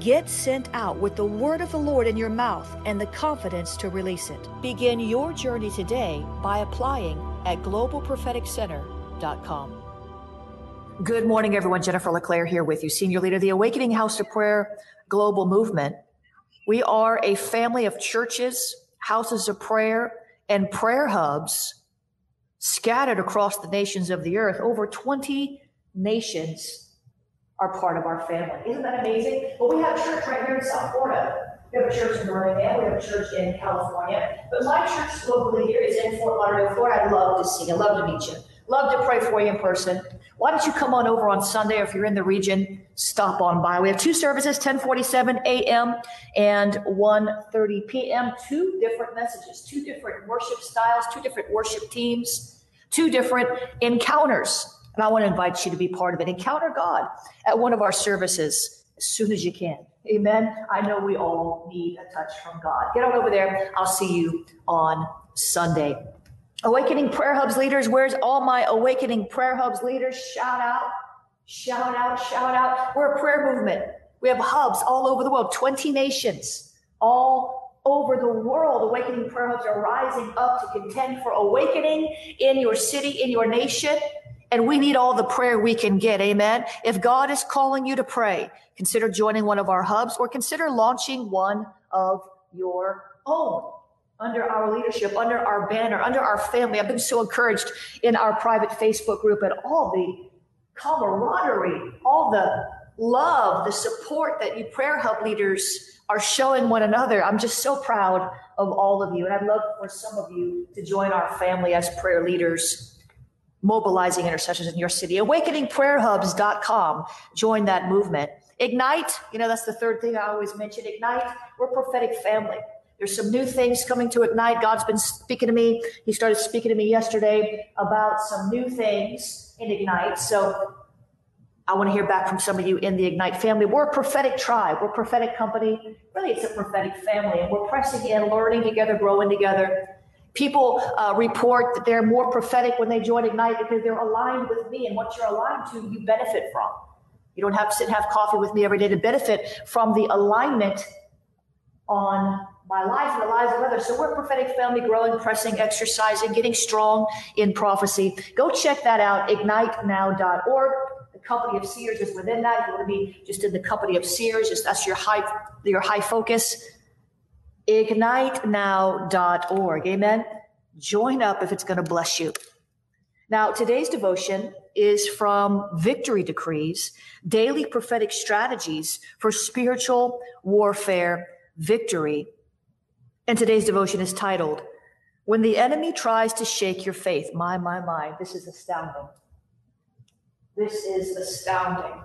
Get sent out with the word of the Lord in your mouth and the confidence to release it. Begin your journey today by applying at globalpropheticcenter.com. Good morning, everyone. Jennifer LeClaire here with you, Senior Leader of the Awakening House of Prayer Global Movement. We are a family of churches, houses of prayer, and prayer hubs scattered across the nations of the earth. Over 20 nations are part of our family. Isn't that amazing? Well, we have a church right here in South Florida. We have a church in Birmingham. We have a church in California. But my church locally here is in Fort Lauderdale, Florida. I'd love to see you. I'd love to meet you. Love to pray for you in person. Why don't you come on over on Sunday, or if you're in the region, stop on by. We have two services, 1047 a.m. and 1.30 p.m. Two different messages, two different worship styles, two different worship teams, two different encounters. And I want to invite you to be part of it. Encounter God at one of our services as soon as you can. Amen. I know we all need a touch from God. Get on over there. I'll see you on Sunday. Awakening Prayer Hubs leaders, where's all my Awakening Prayer Hubs leaders? Shout out, shout out, shout out. We're a prayer movement. We have hubs all over the world, 20 nations, all over the world. Awakening Prayer Hubs are rising up to contend for awakening in your city, in your nation. And we need all the prayer we can get. Amen. If God is calling you to pray, consider joining one of our hubs or consider launching one of your own under our leadership, under our banner, under our family. I've been so encouraged in our private Facebook group and all the camaraderie, all the love, the support that you prayer hub leaders are showing one another. I'm just so proud of all of you. And I'd love for some of you to join our family as prayer leaders mobilizing intercessors in your city. AwakeningPrayerHubs.com. Join that movement. Ignite, you know, that's the third thing I always mention. Ignite, we're prophetic family. There's some new things coming to Ignite. God's been speaking to me. He started speaking to me yesterday about some new things in Ignite. So I want to hear back from some of you in the Ignite family. We're a prophetic tribe. We're a prophetic company. Really, it's a prophetic family. And we're pressing in, learning together, growing together. People uh, report that they're more prophetic when they join Ignite because they're aligned with me, and what you're aligned to, you benefit from. You don't have to sit and have coffee with me every day to benefit from the alignment on my life and the lives of others. So we're a prophetic family, growing, pressing, exercising, getting strong in prophecy. Go check that out, ignitenow.org. The company of seers is within that. If you want to be just in the company of seers, just that's your high your high focus ignitenow.org. Amen. Join up if it's going to bless you. Now, today's devotion is from Victory Decrees, daily prophetic strategies for spiritual warfare victory. And today's devotion is titled, When the Enemy Tries to Shake Your Faith. My, my, my, this is astounding. This is astounding.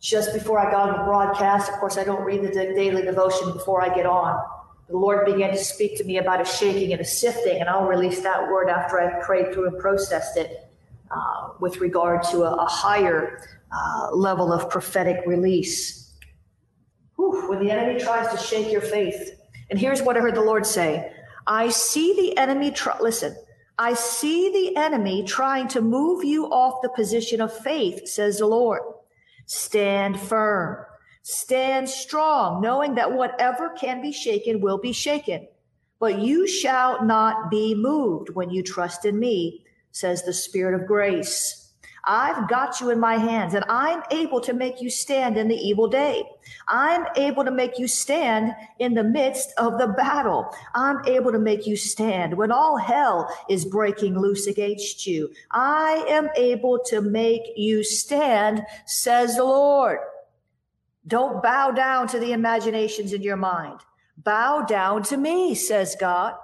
Just before I got on the broadcast, of course, I don't read the daily devotion before I get on the Lord began to speak to me about a shaking and a sifting, and I'll release that word after I've prayed through and processed it uh, with regard to a, a higher uh, level of prophetic release. Whew, when the enemy tries to shake your faith, And here's what I heard the Lord say I see the enemy, tr- listen, I see the enemy trying to move you off the position of faith, says the Lord. Stand firm, stand strong, knowing that whatever can be shaken will be shaken. But you shall not be moved when you trust in me, says the Spirit of grace. I've got you in my hands and I'm able to make you stand in the evil day. I'm able to make you stand in the midst of the battle. I'm able to make you stand when all hell is breaking loose against you. I am able to make you stand, says the Lord. Don't bow down to the imaginations in your mind. Bow down to me, says God.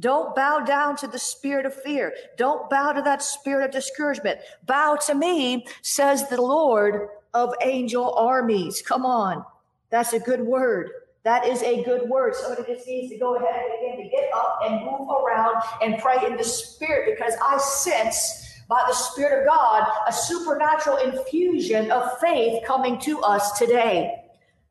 Don't bow down to the spirit of fear. Don't bow to that spirit of discouragement. Bow to me, says the Lord of angel armies. Come on. That's a good word. That is a good word. Somebody just needs to go ahead and begin to get up and move around and pray in the spirit because I sense by the Spirit of God a supernatural infusion of faith coming to us today.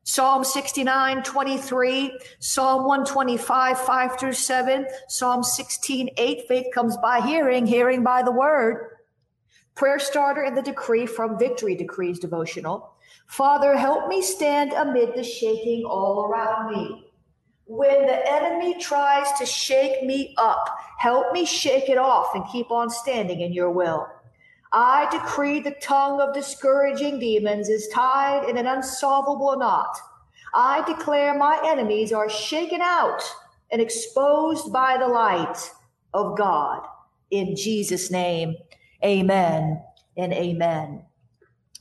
Psalm 69, 23, Psalm 125, 5 through 7, Psalm 16, 8. Faith comes by hearing, hearing by the word. Prayer starter and the decree from Victory Decrees devotional. Father, help me stand amid the shaking all around me. When the enemy tries to shake me up, help me shake it off and keep on standing in your will. I decree the tongue of discouraging demons is tied in an unsolvable knot. I declare my enemies are shaken out and exposed by the light of God. In Jesus' name, amen and amen.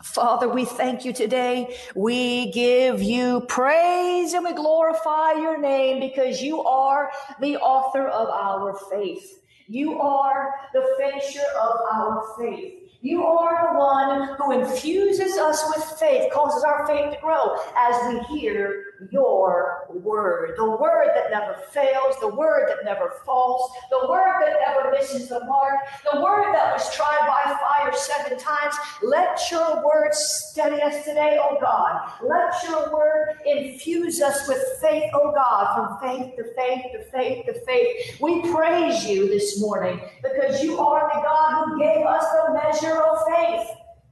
Father, we thank you today. We give you praise and we glorify your name because you are the author of our faith. You are the finisher of our faith. You are the one who infuses us with faith, causes our faith to grow as we hear your word. The word that never fails, the word that never falls, the word that never misses the mark, the word that was tried by fire seven times. Let your word steady us today, oh God. Let your word infuse us with faith, oh God, from faith to faith to faith to faith. We praise you this morning because you are the God who gave us the measure of faith.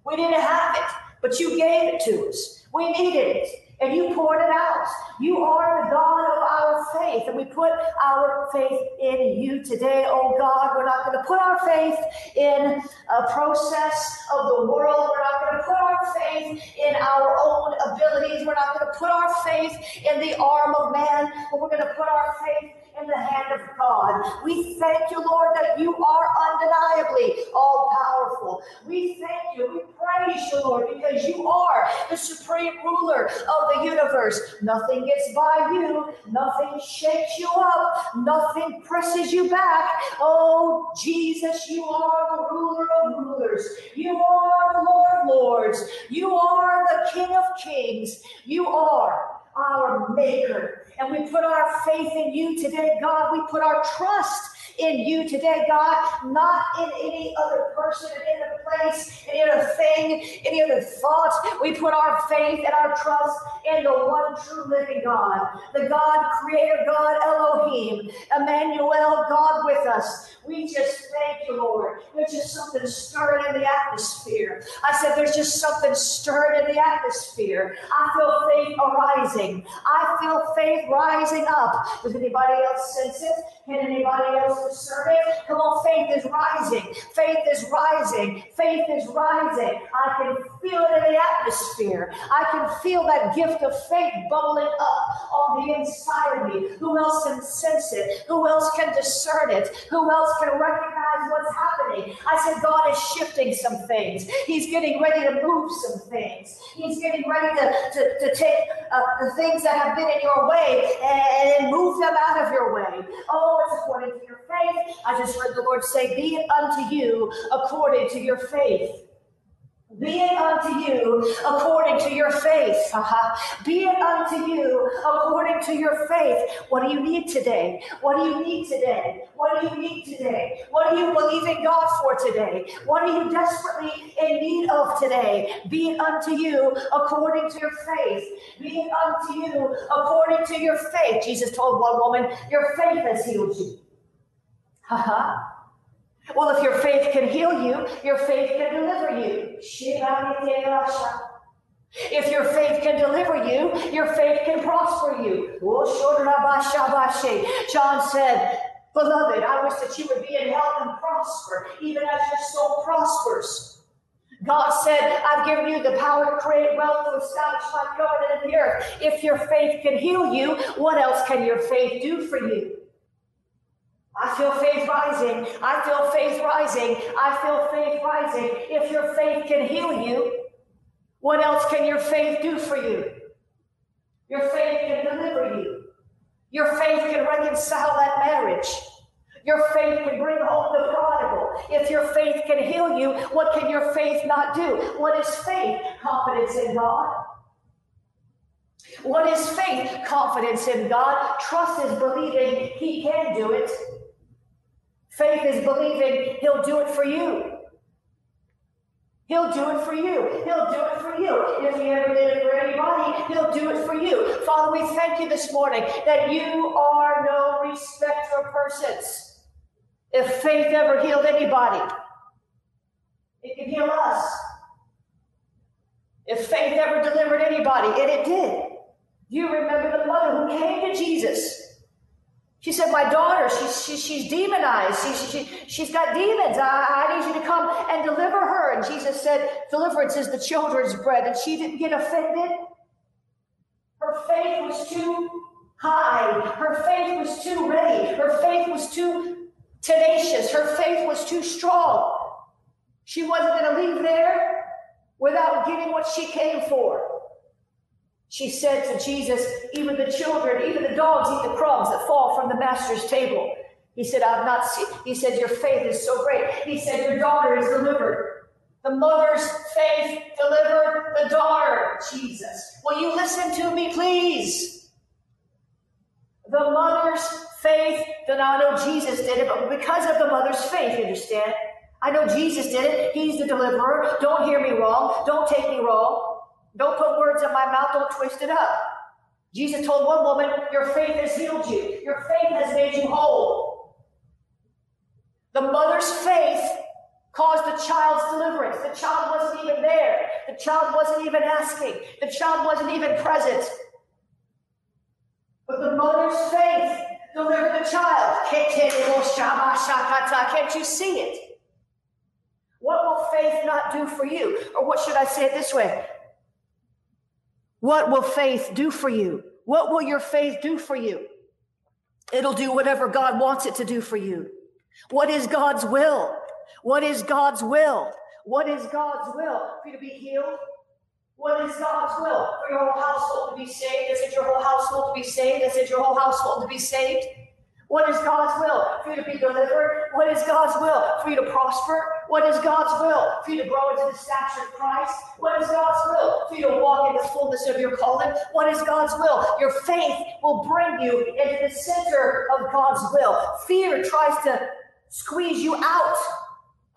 We didn't have it, but you gave it to us. We needed it and you poured it out. You are the God of our faith, and we put our faith in you today, oh God. We're not going to put our faith in a process of the world. We're not going to put our faith in our own abilities. We're not going to put our faith in the arm of man, but we're going to put our faith in the hand of God. We thank you, Lord, that you are undeniably all powerful. We thank you. We praise you, Lord, because you are the supreme ruler of the universe. Nothing gets by you, nothing shakes you up, nothing presses you back. Oh, Jesus, you are the ruler of rulers. You are the Lord of lords. You are the King of kings. You are our maker. And we put our faith in you today, God. We put our trust in you today, God, not in any other person, any other place, any other thing, any other thoughts. We put our faith and our trust in the one true living God, the God, creator God, Elohim, Emmanuel, God with us. We just thank you, Lord. There's just something stirring in the atmosphere. I said, there's just something stirring in the atmosphere. I feel faith arising. I feel faith rising up. Does anybody else sense it? Can anybody else discern it? Come on, faith is rising. Faith is rising. Faith is rising. I can feel it in the atmosphere. I can feel that gift of faith bubbling up on the inside of me. Who else can sense it? Who else can discern it? Who else can recognize what's happening? I said, God is shifting some things. He's getting ready to move some things. He's getting ready to, to, to take uh, the things that have been in your way and, and move them out of your way. Oh, it's according to your faith. I just heard the Lord say, Be it unto you according to your faith. Be it unto you according to your faith. Be it unto you according to your faith. What do you need today? What do you need today? What do you need today? What do you believe in God for today? What are you desperately in need of today? Be it unto you according to your faith. Be it unto you according to your faith. Jesus told one woman, Your faith has healed you. Ha well, if your faith can heal you, your faith can deliver you. If your faith can deliver you, your faith can prosper you. John said, Beloved, I wish that you would be in health and prosper, even as your soul prospers. God said, I've given you the power to create wealth to establish my covenant in the earth. If your faith can heal you, what else can your faith do for you? I feel faith rising. I feel faith rising. I feel faith rising. If your faith can heal you, what else can your faith do for you? Your faith can deliver you. Your faith can reconcile that marriage. Your faith can bring home the prodigal. If your faith can heal you, what can your faith not do? What is faith? Confidence in God. What is faith? Confidence in God. Trust is believing He can do it. Faith is believing He'll do it for you. He'll do it for you. He'll do it for you. If He ever did it for anybody, He'll do it for you. Father, we thank you this morning that you are no respecter of persons. If faith ever healed anybody, it can heal us. If faith ever delivered anybody, and it did. You remember the mother who came to Jesus she said, My daughter, she's, she, she's demonized. She, she, she's got demons. I, I need you to come and deliver her. And Jesus said, Deliverance is the children's bread. And she didn't get offended. Her faith was too high. Her faith was too ready. Her faith was too tenacious. Her faith was too strong. She wasn't going to leave there without getting what she came for. She said to Jesus, Even the children, even the dogs eat the crumbs that fall from the master's table. He said, I've not seen, he said, Your faith is so great. He said, Your daughter is delivered. The mother's faith delivered the daughter, Jesus. Will you listen to me, please? The mother's faith, then I know Jesus did it, but because of the mother's faith, you understand? I know Jesus did it. He's the deliverer. Don't hear me wrong. Don't take me wrong. Don't put words in my mouth, don't twist it up. Jesus told one woman, Your faith has healed you, your faith has made you whole. The mother's faith caused the child's deliverance. The child wasn't even there, the child wasn't even asking, the child wasn't even present. But the mother's faith delivered the child. Can't you see it? What will faith not do for you? Or what should I say it this way? What will faith do for you? What will your faith do for you? It'll do whatever God wants it to do for you. What is God's will? What is God's will? What is God's will? For you to be healed? What is God's will? For your whole household to be saved? Is it your whole household to be saved? Is it your whole household to be saved? What is God's will? For you to be delivered? What is God's will? For you to prosper? What is God's will? For you to grow into the stature of Christ? What is God's will? For you to walk in the fullness of your calling? What is God's will? Your faith will bring you into the center of God's will. Fear tries to squeeze you out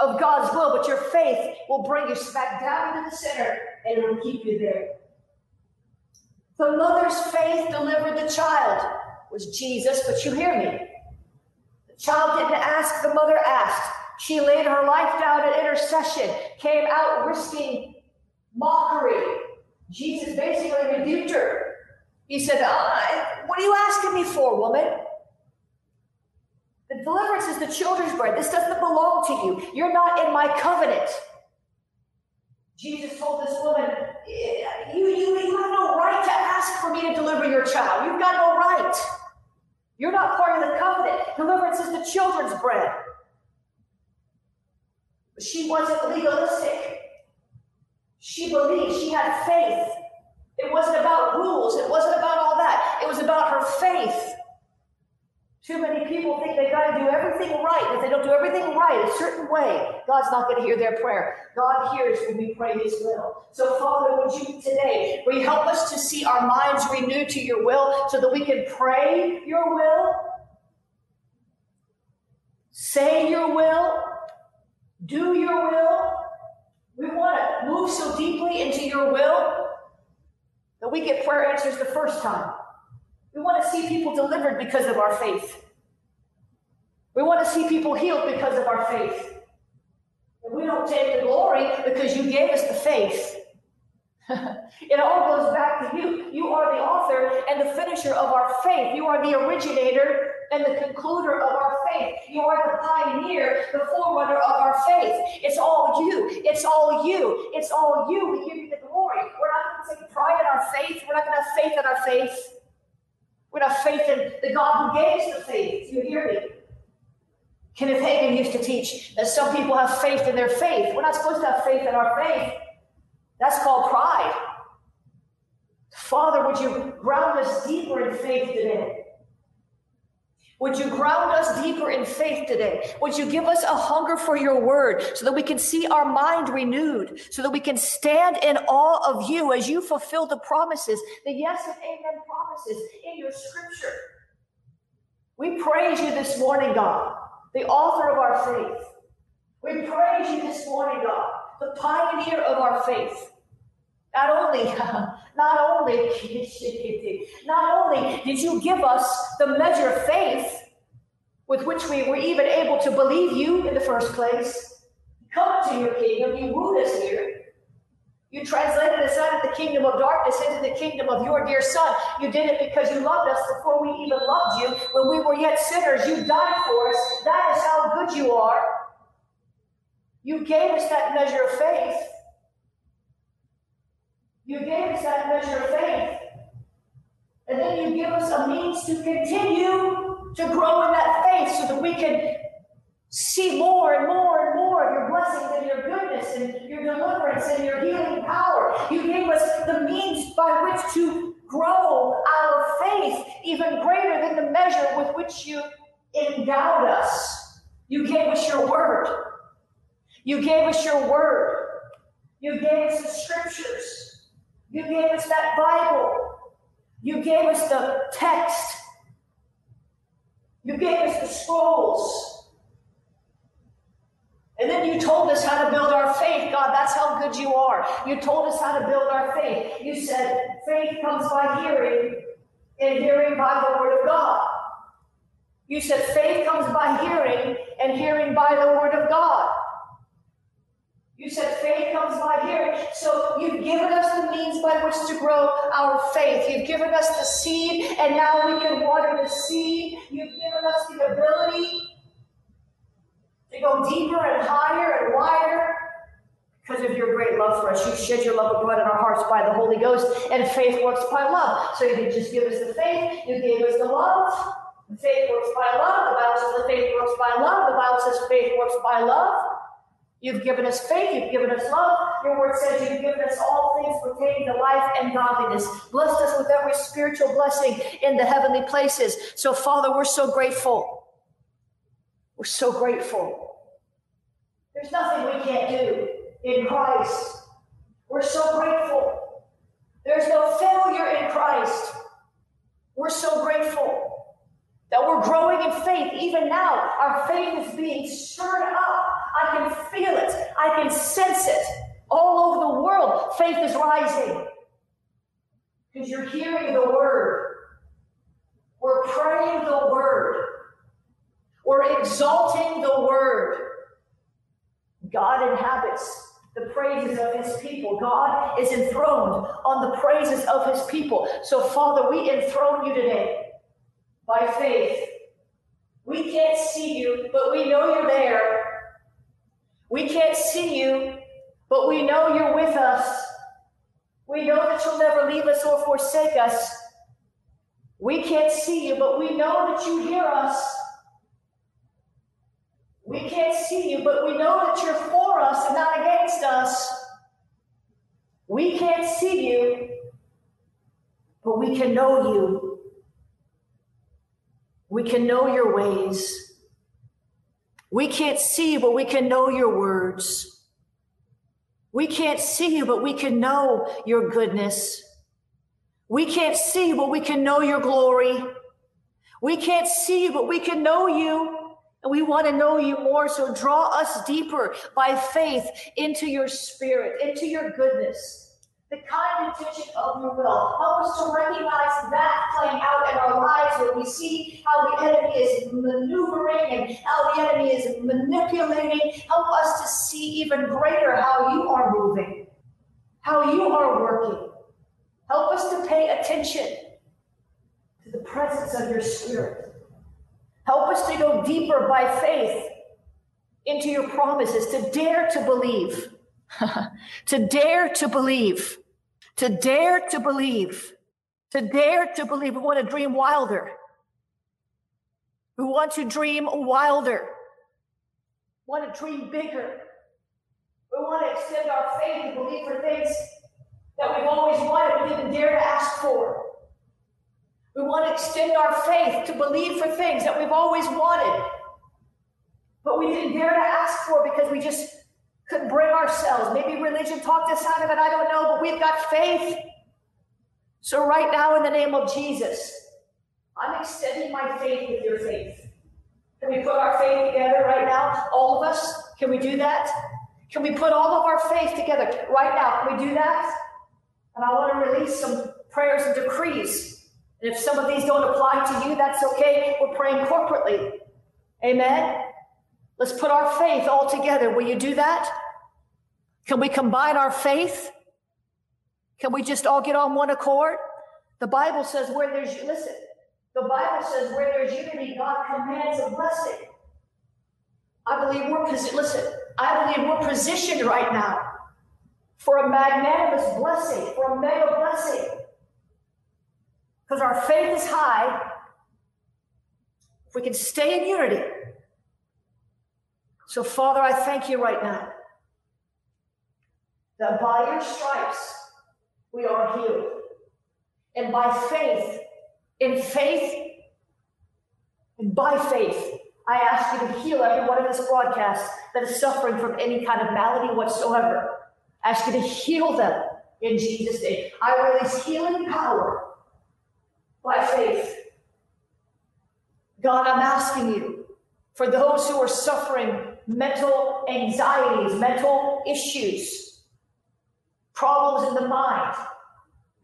of God's will, but your faith will bring you smack down into the center and it will keep you there. The mother's faith delivered the child was Jesus, but you hear me. The child didn't ask, the mother asked. She laid her life down in intercession, came out risking mockery. Jesus basically rebuked her. He said, uh, What are you asking me for, woman? The deliverance is the children's bread. This doesn't belong to you. You're not in my covenant. Jesus told this woman, you, you, you have no right to ask for me to deliver your child. You've got no right. You're not part of the covenant. Deliverance is the children's bread. She wasn't legalistic. She believed, she had faith. It wasn't about rules, it wasn't about all that. It was about her faith. Too many people think they've got to do everything right. If they don't do everything right, a certain way, God's not going to hear their prayer. God hears when we pray His will. So, Father, would you today, will you help us to see our minds renewed to your will so that we can pray your will, say your will, do your will? We want to move so deeply into your will that we get prayer answers the first time. We want to see people delivered because of our faith. We want to see people healed because of our faith. And we don't take the glory because you gave us the faith. it all goes back to you. You are the author and the finisher of our faith. You are the originator and the concluder of our faith. You are the pioneer, the forerunner of our faith. It's all you. It's all you. It's all you. We give you the glory. We're not going to take pride in our faith. We're not going to have faith in our faith. We're going to have faith in the God who gave us the faith. You hear me? Kenneth Hagin used to teach that some people have faith in their faith. We're not supposed to have faith in our faith. That's called pride. Father, would you ground us deeper in faith today? Would you ground us deeper in faith today? Would you give us a hunger for your word so that we can see our mind renewed, so that we can stand in awe of you as you fulfill the promises, the yes and amen promises in your scripture? We praise you this morning, God the author of our faith. We praise you this morning, God, the pioneer of our faith. Not only, not only, not only did you give us the measure of faith with which we were even able to believe you in the first place, come to your kingdom, you wooed us here. You translated us out of the kingdom of darkness into the kingdom of your dear Son. You did it because you loved us before we even loved you. When we were yet sinners, you died for us. That is how good you are. You gave us that measure of faith. You gave us that measure of faith. And then you give us a means to continue to grow in that faith so that we can see more and more and more of your blessings and your goodness and your deliverance and your healing power. You gave us the means by which to grow our faith even greater than the measure with which you endowed us. You gave us your word. You gave us your word. You gave us the scriptures. You gave us that Bible. You gave us the text. You gave us the scrolls. And then you told us how to build our faith. God, that's how good you are. You told us how to build our faith. You said faith comes by hearing, and hearing by the word of God. You said faith comes by hearing, and hearing by the word of God. You said faith comes by hearing. So you've given us the means by which to grow our faith. You've given us the seed, and now we can water the seed. You've given us the ability to go deeper and higher and wider because of your great love for us. You shed your love abroad in our hearts by the Holy Ghost, and faith works by love. So you didn't just give us the faith, you gave us the love. The faith works by love. The Bible says the faith works by love. The Bible says faith works by love. You've given us faith. You've given us love. Your word says you've given us all things pertaining to life and godliness. Blessed us with every spiritual blessing in the heavenly places. So, Father, we're so grateful. We're so grateful. There's nothing we can't do in Christ. We're so grateful. There's no failure in Christ. We're so grateful that we're growing in faith. Even now, our faith is being stirred up. I can feel it, I can sense it. All over the world, faith is rising because you're hearing the word. We're praying the word. We're exalting the word. God inhabits the praises of his people. God is enthroned on the praises of his people. So, Father, we enthrone you today by faith. We can't see you, but we know you're there. We can't see you, but we know you're with us. We know that you'll never leave us or forsake us. We can't see you, but we know that you hear us. We can't see you, but we know that you're for us and not against us. We can't see you, but we can know you. We can know your ways. We can't see you, but we can know your words. We can't see you, but we can know your goodness. We can't see you, but we can know your glory. We can't see you, but we can know you. And we want to know you more. So draw us deeper by faith into your spirit, into your goodness the kind intention of your will. Help us to recognize that playing out in our lives when we see how the enemy is maneuvering and how the enemy is manipulating. Help us to see even greater how you are moving, how you are working. Help us to pay attention to the presence of your spirit. Help us to go deeper by faith into your promises, to dare to believe to dare to believe, to dare to believe, to dare to believe. We want to dream wilder. We want to dream wilder. We want to dream bigger. We want to extend our faith and believe for things that we've always wanted but didn't dare to ask for. We want to extend our faith to believe for things that we've always wanted, but we didn't dare to ask for because we just couldn't bring ourselves. Maybe religion talked us out of it. I don't know, but we've got faith. So, right now, in the name of Jesus, I'm extending my faith with your faith. Can we put our faith together right now? All of us? Can we do that? Can we put all of our faith together right now? Can we do that? And I want to release some prayers and decrees. And if some of these don't apply to you, that's okay. We're praying corporately. Amen. Let's put our faith all together. Will you do that? Can we combine our faith? Can we just all get on one accord? The Bible says where there's, listen, the Bible says where there's unity, God commands a blessing. I believe we're, listen, I believe we're positioned right now for a magnanimous blessing, for a mega blessing. Because our faith is high. If we can stay in unity, so, Father, I thank you right now that by your stripes we are healed. And by faith, in faith, and by faith, I ask you to heal everyone in this broadcast that is suffering from any kind of malady whatsoever. I ask you to heal them in Jesus' name. I release healing power by faith. God, I'm asking you for those who are suffering mental anxieties, mental issues, problems in the mind.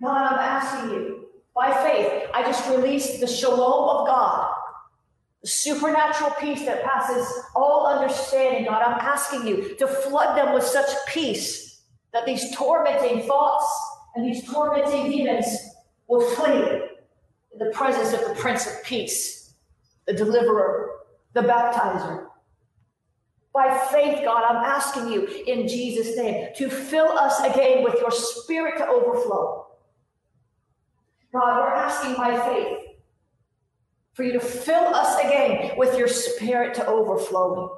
God, I'm asking you, by faith, I just release the shalom of God, the supernatural peace that passes all understanding. God, I'm asking you to flood them with such peace that these tormenting thoughts and these tormenting demons will flee in the presence of the Prince of Peace, the deliverer, the baptizer, by faith, God, I'm asking you in Jesus' name to fill us again with your spirit to overflow. God, we're asking by faith for you to fill us again with your spirit to overflowing.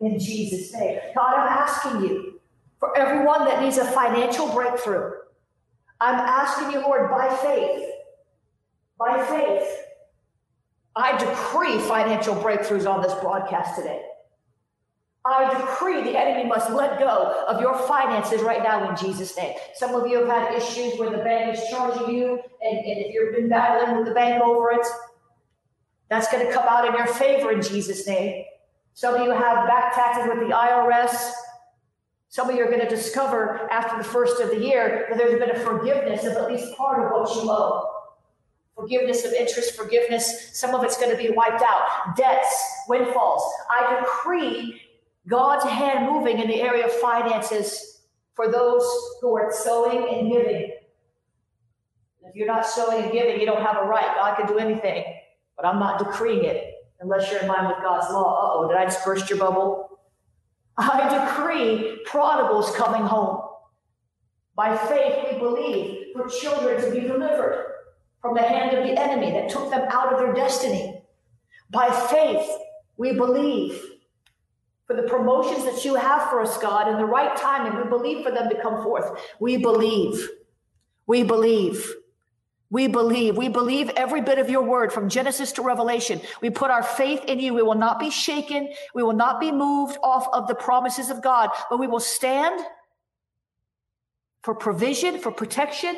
In Jesus' name. God, I'm asking you for everyone that needs a financial breakthrough. I'm asking you, Lord, by faith, by faith, I decree financial breakthroughs on this broadcast today. I decree the enemy must let go of your finances right now in Jesus' name. Some of you have had issues where the bank is charging you, and, and if you've been battling with the bank over it, that's going to come out in your favor in Jesus' name. Some of you have back taxes with the IRS. Some of you are going to discover after the first of the year that there's been a forgiveness of at least part of what you owe. Forgiveness of interest, forgiveness, some of it's going to be wiped out. Debts, windfalls. I decree God's hand moving in the area of finances for those who are sowing and giving. If you're not sowing and giving, you don't have a right. God can do anything, but I'm not decreeing it unless you're in line with God's law. oh, did I just burst your bubble? I decree prodigals coming home. By faith, we believe for children to be delivered from the hand of the enemy that took them out of their destiny. By faith, we believe for the promotions that you have for us, God, in the right time, and we believe for them to come forth. We believe. We believe. We believe. We believe every bit of your word from Genesis to Revelation. We put our faith in you. We will not be shaken. We will not be moved off of the promises of God, but we will stand for provision, for protection.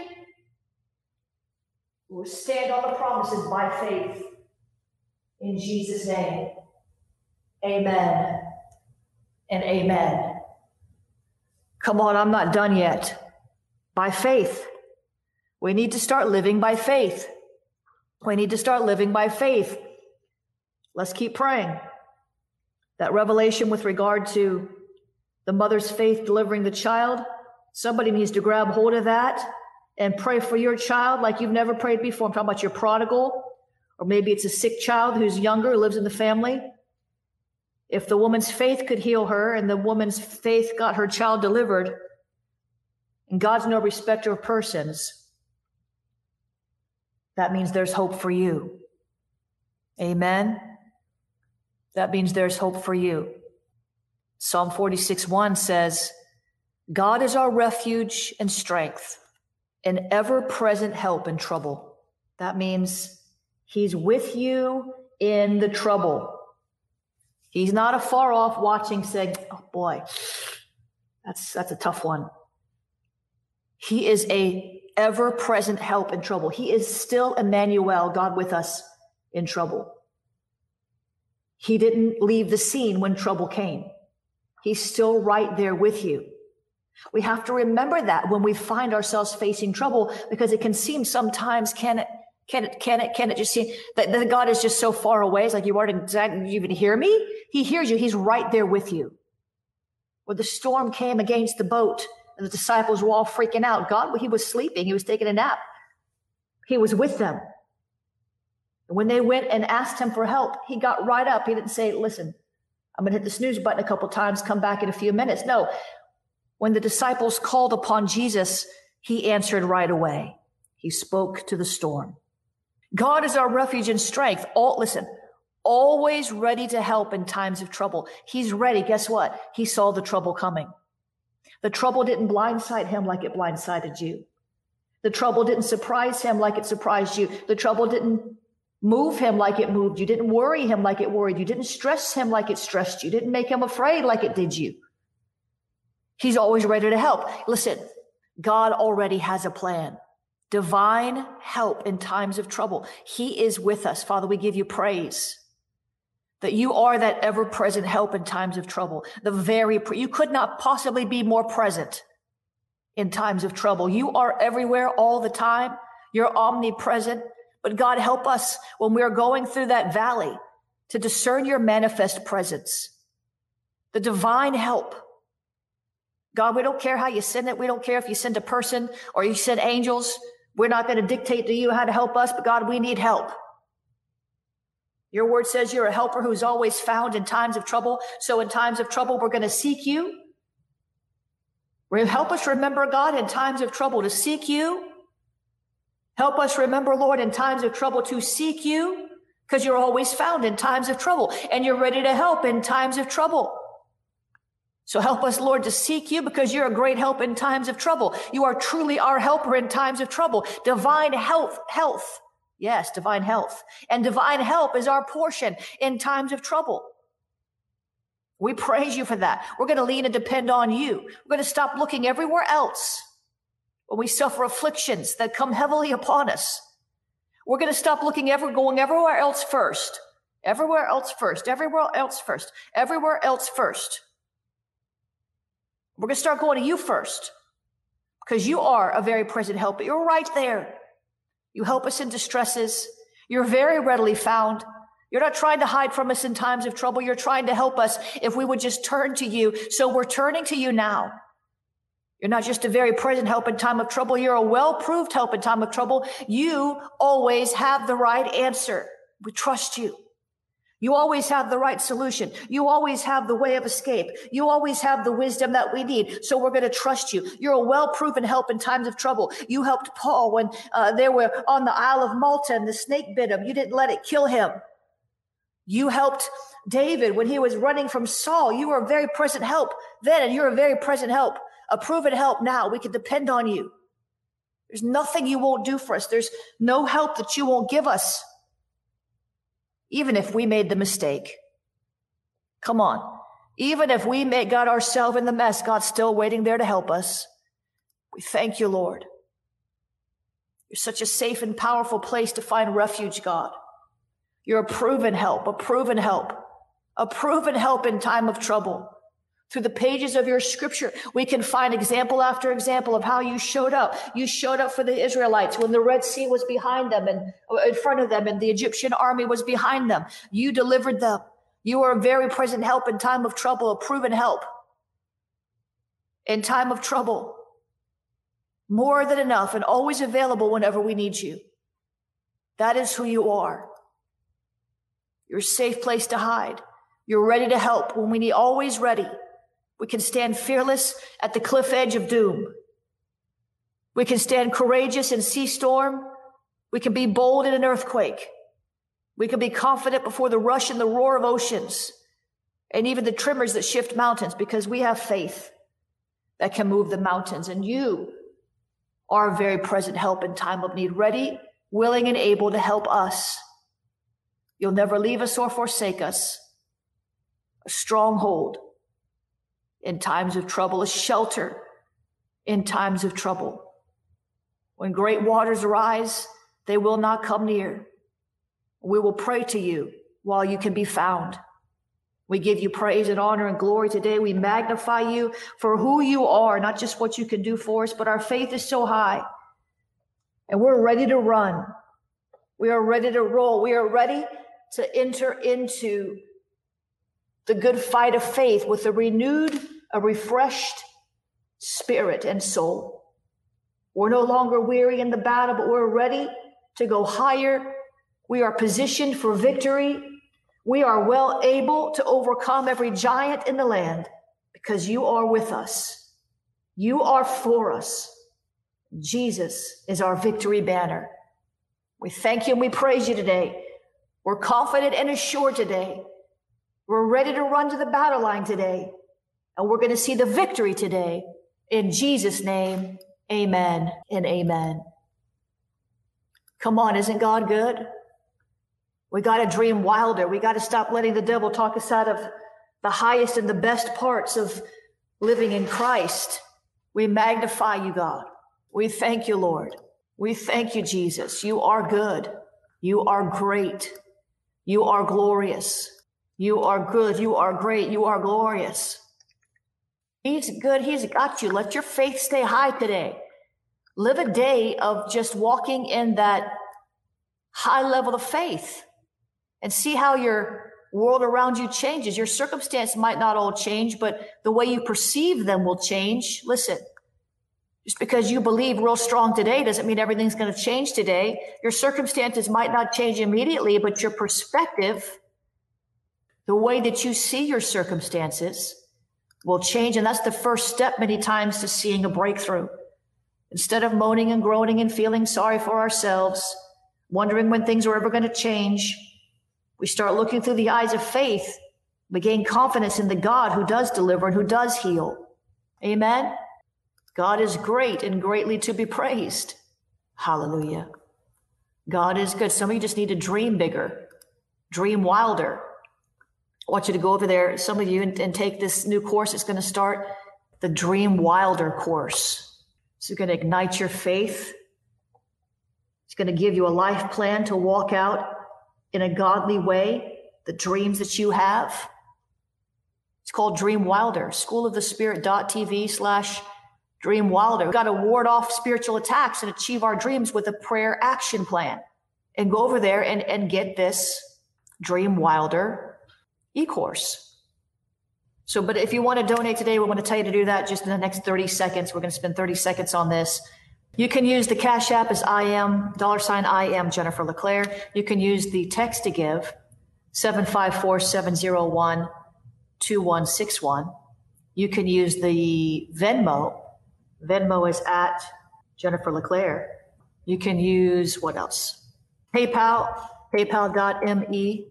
We will stand on the promises by faith. In Jesus' name. Amen and amen. Come on, I'm not done yet. By faith. We need to start living by faith. We need to start living by faith. Let's keep praying. That revelation with regard to the mother's faith delivering the child, somebody needs to grab hold of that and pray for your child like you've never prayed before. I'm talking about your prodigal, or maybe it's a sick child who's younger, lives in the family. If the woman's faith could heal her and the woman's faith got her child delivered, and God's no respecter of persons, that means there's hope for you. Amen. That means there's hope for you. Psalm 46 1 says, God is our refuge and strength, an ever present help in trouble. That means He's with you in the trouble. He's not afar off watching, saying, Oh boy, that's, that's a tough one. He is a ever present help in trouble. He is still Emmanuel, God with us in trouble. He didn't leave the scene when trouble came. He's still right there with you. We have to remember that when we find ourselves facing trouble because it can seem sometimes can it can it can it can it just see that, that God is just so far away? It's like you aren't you even hear me. He hears you. He's right there with you. When the storm came against the boat, and the disciples were all freaking out. God, he was sleeping. He was taking a nap. He was with them. And when they went and asked him for help, he got right up. He didn't say, listen, I'm going to hit the snooze button a couple times, come back in a few minutes. No. When the disciples called upon Jesus, he answered right away. He spoke to the storm. God is our refuge and strength. All, listen, always ready to help in times of trouble. He's ready. Guess what? He saw the trouble coming. The trouble didn't blindside him like it blindsided you. The trouble didn't surprise him like it surprised you. The trouble didn't move him like it moved you. Didn't worry him like it worried you. Didn't stress him like it stressed you. Didn't make him afraid like it did you. He's always ready to help. Listen, God already has a plan. Divine help in times of trouble. He is with us. Father, we give you praise that you are that ever present help in times of trouble. The very, pre- you could not possibly be more present in times of trouble. You are everywhere all the time. You're omnipresent. But God, help us when we are going through that valley to discern your manifest presence, the divine help. God, we don't care how you send it. We don't care if you send a person or you send angels. We're not going to dictate to you how to help us, but God, we need help. Your word says you're a helper who's always found in times of trouble. So in times of trouble, we're going to seek you. Help us remember, God, in times of trouble to seek you. Help us remember, Lord, in times of trouble to seek you because you're always found in times of trouble and you're ready to help in times of trouble. So help us, Lord, to seek you because you're a great help in times of trouble. You are truly our helper in times of trouble. Divine health, health Yes, divine health. And divine help is our portion in times of trouble. We praise you for that. We're going to lean and depend on you. We're going to stop looking everywhere else when we suffer afflictions that come heavily upon us. We're going to stop looking ever, going everywhere else first. Everywhere else first. Everywhere else first. Everywhere else first. We're going to start going to you first because you are a very present help. You're right there. You help us in distresses. You're very readily found. You're not trying to hide from us in times of trouble. You're trying to help us if we would just turn to you. So we're turning to you now. You're not just a very present help in time of trouble. You're a well proved help in time of trouble. You always have the right answer. We trust you. You always have the right solution. You always have the way of escape. You always have the wisdom that we need. So we're going to trust you. You're a well-proven help in times of trouble. You helped Paul when uh, they were on the Isle of Malta and the snake bit him. You didn't let it kill him. You helped David when he was running from Saul. You were a very present help then, and you're a very present help, a proven help now. We can depend on you. There's nothing you won't do for us. There's no help that you won't give us. Even if we made the mistake. Come on. Even if we made, got ourselves in the mess, God's still waiting there to help us. We thank you, Lord. You're such a safe and powerful place to find refuge, God. You're a proven help, a proven help, a proven help in time of trouble. Through the pages of your scripture, we can find example after example of how you showed up. You showed up for the Israelites when the Red Sea was behind them and uh, in front of them and the Egyptian army was behind them. You delivered them. You are a very present help in time of trouble, a proven help in time of trouble. More than enough and always available whenever we need you. That is who you are. You're a safe place to hide. You're ready to help when we need, always ready. We can stand fearless at the cliff edge of doom. We can stand courageous in sea storm. We can be bold in an earthquake. We can be confident before the rush and the roar of oceans and even the tremors that shift mountains because we have faith that can move the mountains. And you are a very present help in time of need, ready, willing, and able to help us. You'll never leave us or forsake us. A stronghold in times of trouble, a shelter in times of trouble. When great waters rise, they will not come near. We will pray to you while you can be found. We give you praise and honor and glory today. We magnify you for who you are, not just what you can do for us, but our faith is so high. And we're ready to run. We are ready to roll. We are ready to enter into the good fight of faith with a renewed a refreshed spirit and soul. We're no longer weary in the battle, but we're ready to go higher. We are positioned for victory. We are well able to overcome every giant in the land because you are with us. You are for us. Jesus is our victory banner. We thank you and we praise you today. We're confident and assured today. We're ready to run to the battle line today. And we're going to see the victory today. In Jesus' name, amen and amen. Come on, isn't God good? We got to dream wilder. We got to stop letting the devil talk us out of the highest and the best parts of living in Christ. We magnify you, God. We thank you, Lord. We thank you, Jesus. You are good. You are great. You are glorious. You are good. You are great. You are glorious. He's good. He's got you. Let your faith stay high today. Live a day of just walking in that high level of faith and see how your world around you changes. Your circumstance might not all change, but the way you perceive them will change. Listen, just because you believe real strong today doesn't mean everything's going to change today. Your circumstances might not change immediately, but your perspective, the way that you see your circumstances, will change. And that's the first step many times to seeing a breakthrough. Instead of moaning and groaning and feeling sorry for ourselves, wondering when things are ever going to change, we start looking through the eyes of faith. We gain confidence in the God who does deliver and who does heal. Amen. God is great and greatly to be praised. Hallelujah. God is good. Some of you just need to dream bigger, dream wilder, I want you to go over there, some of you, and, and take this new course. It's going to start the Dream Wilder course. It's going to ignite your faith. It's going to give you a life plan to walk out in a godly way the dreams that you have. It's called Dream Wilder, School of the Spirit.tv slash Dream Wilder. We've got to ward off spiritual attacks and achieve our dreams with a prayer action plan. And go over there and, and get this Dream Wilder e-course. So, but if you want to donate today, we want to tell you to do that just in the next 30 seconds. We're going to spend 30 seconds on this. You can use the Cash App as I am, dollar sign I am Jennifer LeClaire. You can use the text to give, 754 701 2161. You can use the Venmo. Venmo is at Jennifer LeClaire. You can use what else? PayPal, paypal.me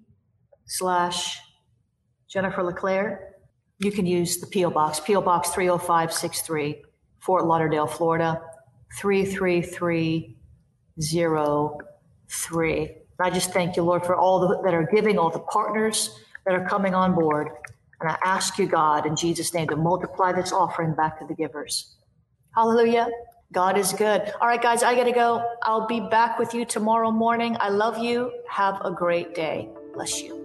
slash Jennifer LeClaire. You can use the P.O. Box, P.O. Box 30563, Fort Lauderdale, Florida, 3303. I just thank you, Lord, for all the, that are giving, all the partners that are coming on board. And I ask you, God, in Jesus' name, to multiply this offering back to the givers. Hallelujah. God is good. All right, guys, I got to go. I'll be back with you tomorrow morning. I love you. Have a great day. Bless you.